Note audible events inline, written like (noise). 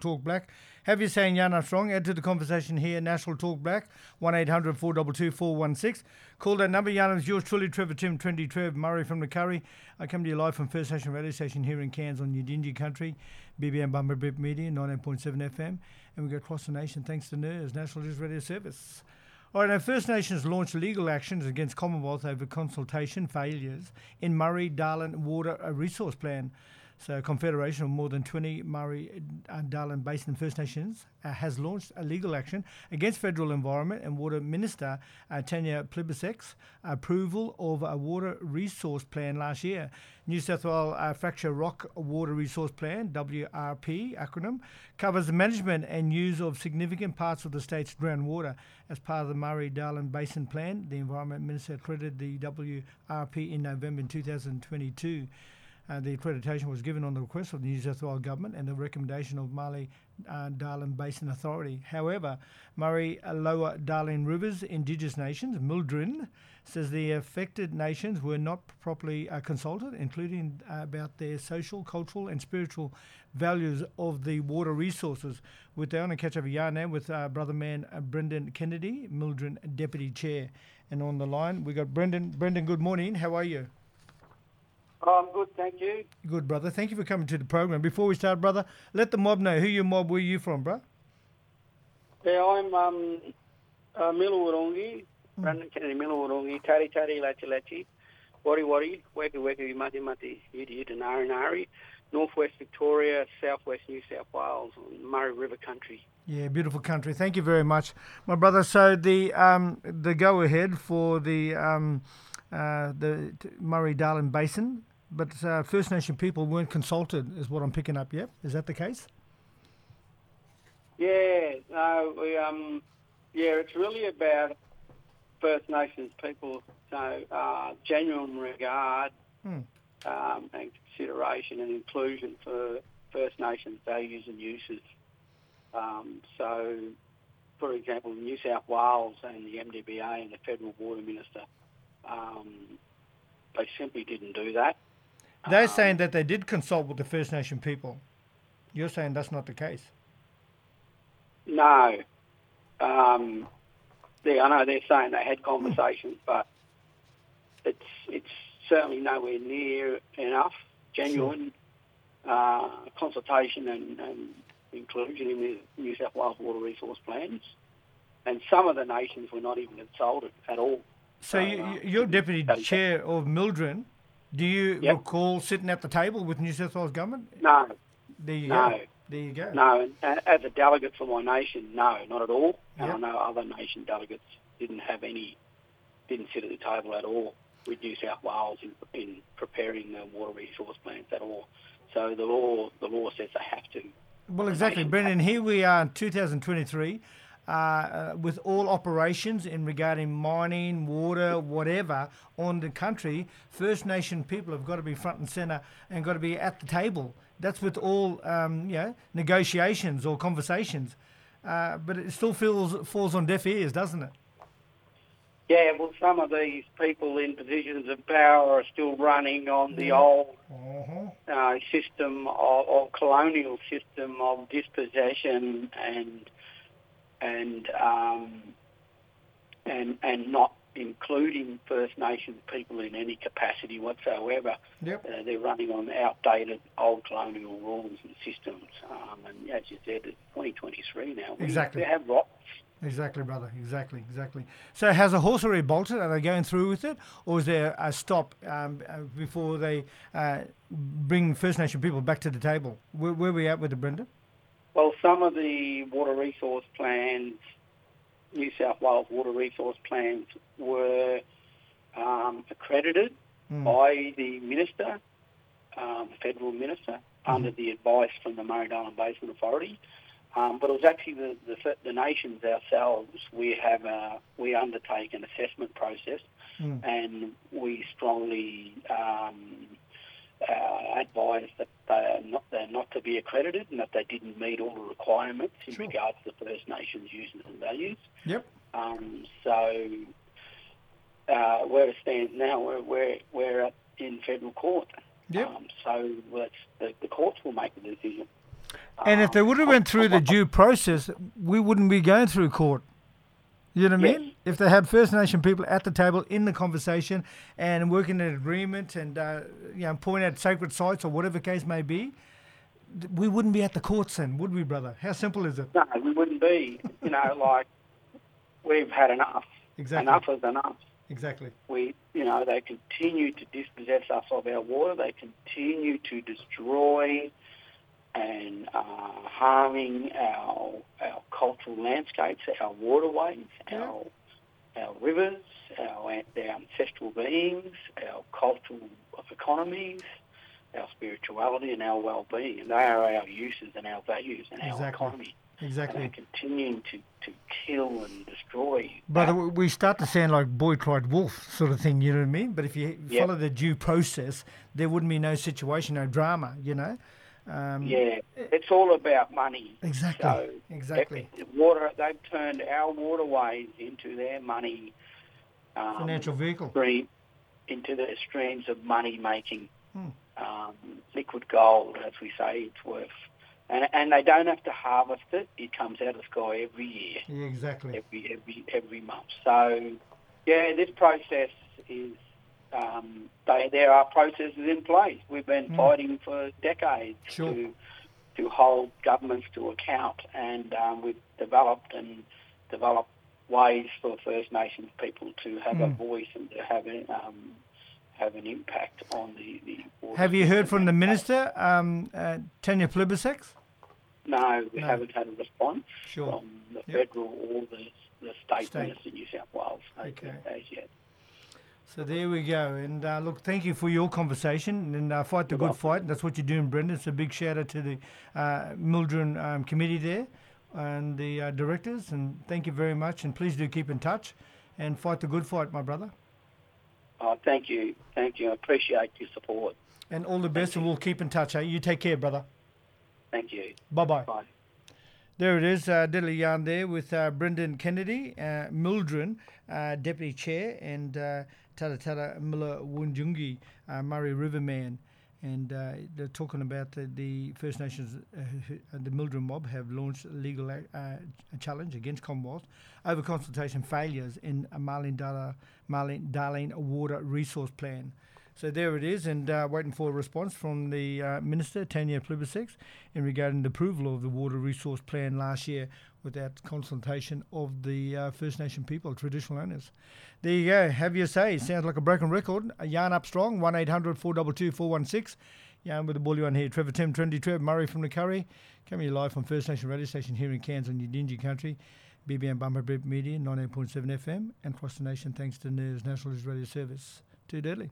Talk Black. Have you saying Yana Strong? Add to the conversation here, National Talk Black, 1 800 422 416. Call that number. Yana is yours truly, Trevor Tim, 20 Trev, Murri from the Curry. I come to you live from First Nation Radio Station here in Cairns on Yidinji Country, BBM Bumma Bippera Media, 98.7 FM. And we go across the nation thanks to NIRS, National News Radio Service. All right, now First Nations launched legal actions against Commonwealth over consultation failures in Murray Darling Water Resource Plan. So, a Confederation of more than 20 Murray uh, Darling Basin First Nations uh, has launched a legal action against Federal Environment and Water Minister uh, Tanya Plibersek's approval of a water resource plan last year. New South Wales uh, Fracture Rock Water Resource Plan, WRP acronym, covers the management and use of significant parts of the state's groundwater. As part of the Murray Darling Basin Plan, the Environment Minister accredited the WRP in November 2022. Uh, the accreditation was given on the request of the New South Wales Government and the recommendation of Murray uh, Darling Basin Authority. However, Murray Lower Darling Rivers Indigenous Nations, MLDRIN, says the affected nations were not properly uh, consulted, including uh, about their social, cultural, and spiritual values of the water resources. I want to catch up a yarn now with uh, brother man uh, Brendan Kennedy, MLDRIN Deputy Chair. And on the line, we've got Brendan. Brendan, good morning. How are you? Oh, I'm good, thank you. Good, brother. Thank you for coming to the program. Before we start, brother, let the mob know who your mob, where you from, bro? Yeah, I'm um, uh, Milawarungi, mm. Brendan Kennedy Milawarungi, Tati Tati Lachi Lachi, Wadi Wadi, Weki Weki Mati Mati, Yidi Yidi Nari Nari, Northwest Victoria, Southwest New South Wales, Murray River Country. Yeah, beautiful country. Thank you very much, my brother. So the um, the go ahead for the um, uh, the Murray Darling Basin but uh, First Nation people weren't consulted, is what I'm picking up. Yep, is that the case? Yeah, no, we um, yeah, it's really about First Nations people, so uh, genuine regard hmm. um, and consideration and inclusion for First Nations values and uses. Um, so, for example, New South Wales and the MDBA and the Federal Water Minister, um, they simply didn't do that. They're um, saying that they did consult with the First Nation people. You're saying that's not the case. No. Um, they, I know they're saying they had conversations, but it's it's certainly nowhere near enough genuine uh, consultation and, and, inclusion in the New South Wales water resource plans. And some of the nations were not even consulted at all. So, so you, uh, you're deputy chair of MLDRIN. Do you yep. recall sitting at the table with New South Wales government? No. There you no. go. There you go. No, and as a delegate for my nation, no, not at all. Yep. And I know other nation delegates didn't have any, didn't sit at the table at all with New South Wales in, in preparing the water resource plans at all. So the law, the law says they have to. Well, exactly, Brendan. Here we are in 2023 uh, uh, with all operations in regarding mining, water, whatever on the country, First Nation people have got to be front and centre and got to be at the table. That's with all um, you know, negotiations or conversations. Uh, but it still feels falls on deaf ears, doesn't it? Yeah, well, some of these people in positions of power are still running on the old uh-huh. uh, system of, of colonial system of dispossession and and um, and and not including First Nations people in any capacity whatsoever. Yep. Uh, they're running on outdated old colonial rules and systems. Um, and as you said, it's 2023 now. Exactly. have rots. Exactly, brother. Exactly, exactly. So, has a horse already bolted? Are they going through with it, or is there a stop um, uh, before they uh, bring First Nation people back to the table? Where, where are we at with it, Brenda? Well, some of the water resource plans, New South Wales water resource plans, were um, accredited mm. by the minister, um, federal minister, mm-hmm. under the advice from the Murray Darling Basin Authority. Um, but it was actually the, the, the, nations ourselves. We have a, we undertake an assessment process, mm. and we strongly um, uh, advised that they are not they're not to be accredited and that they didn't meet all the requirements in sure. regards to the First Nations uses and values. Yep. Um, so uh, where it stands now, we're we're, we're in federal court. Yep. Um, so the, the courts will make the decision. And if they would have went through the due process, we wouldn't be going through court. You know what I mean? If they had First Nation people at the table in the conversation and working an agreement and uh, you know point out sacred sites or whatever case may be, we wouldn't be at the courts then, would we, brother? How simple is it? No, we wouldn't be. You know, (laughs) like we've had enough. Exactly. Enough is enough. Exactly. We, you know, they continue to dispossess us of our water. They continue to destroy and uh, harming our our cultural landscapes, our waterways, Yeah. our our rivers, our, our ancestral beings, our cultural economies, our spirituality, and our well-being. And they are our uses and our values and our Exactly. economy. And Exactly. they're continuing to, to kill and destroy. That. we- start to sound like boy cried wolf sort of thing, you know what I mean? But if you Yeah. follow the due process, there wouldn't be no situation, no drama, you know? Um, Yeah, it's all about money. Exactly. So exactly. water, they've turned our waterways into their money um, Financial vehicle. stream, into their streams of money making. Hmm. Um, liquid gold, as we say, it's worth. And, and they don't have to harvest it; it comes out of the sky every year, Yeah, exactly. every every every month. So, yeah, this process is. Um, they, there are processes in place. We've been Hmm. fighting for decades Sure. to to hold governments to account, and um, we've developed and developed ways for First Nations people to have a Mm. voice and to have an um, have an impact on the. the Have you heard from the minister, um, uh, Tanya Plibersek? No, we No. haven't had a response Sure. from the Yep. federal or the the state, State. minister, New South Wales, Okay. as yet. So there we go. And uh, look, thank you for your conversation and uh, fight the You're good welcome. fight. That's what you're doing, Brendan. A big shout out to the uh, MLDRIN um, committee there and the uh, directors. And thank you very much. And please do keep in touch and fight the good fight, my brother. Oh, thank you, thank you. I appreciate your support. And all the best. And we'll keep in touch. Eh? You take care, brother. Thank you. Bye bye. Bye. There it is, uh, diddly yarn there with uh, Brendan Kennedy, uh, MLDRIN, uh, Deputy Chair, and uh, Tati Tati Miller Wunjungi, uh, Murray Riverman. And uh, they're talking about the, the First Nations, uh, the MLDRIN mob have launched a legal uh, challenge against Commonwealth over consultation failures in a Dala, Marlene Darlene Water Resource Plan. So there it is, and uh, waiting for a response from the uh, Minister, Tanya Plibersek, in regarding the approval of the water resource plan last year without consultation of the uh, First Nation people, traditional owners. There you go. Have your say. Sounds like a broken record. A yarn up strong. 1 800 422 416. Yarn with the bully on here. Trevor Tim, Trendy Trev, Murri from the Curry. Coming live from First Nation radio station here in Cairns on Yidinji country. BBM Bumma Bippera Media, 98.7 FM. And across the nation thanks to NIRS Nationalist Radio Service. Too deadly.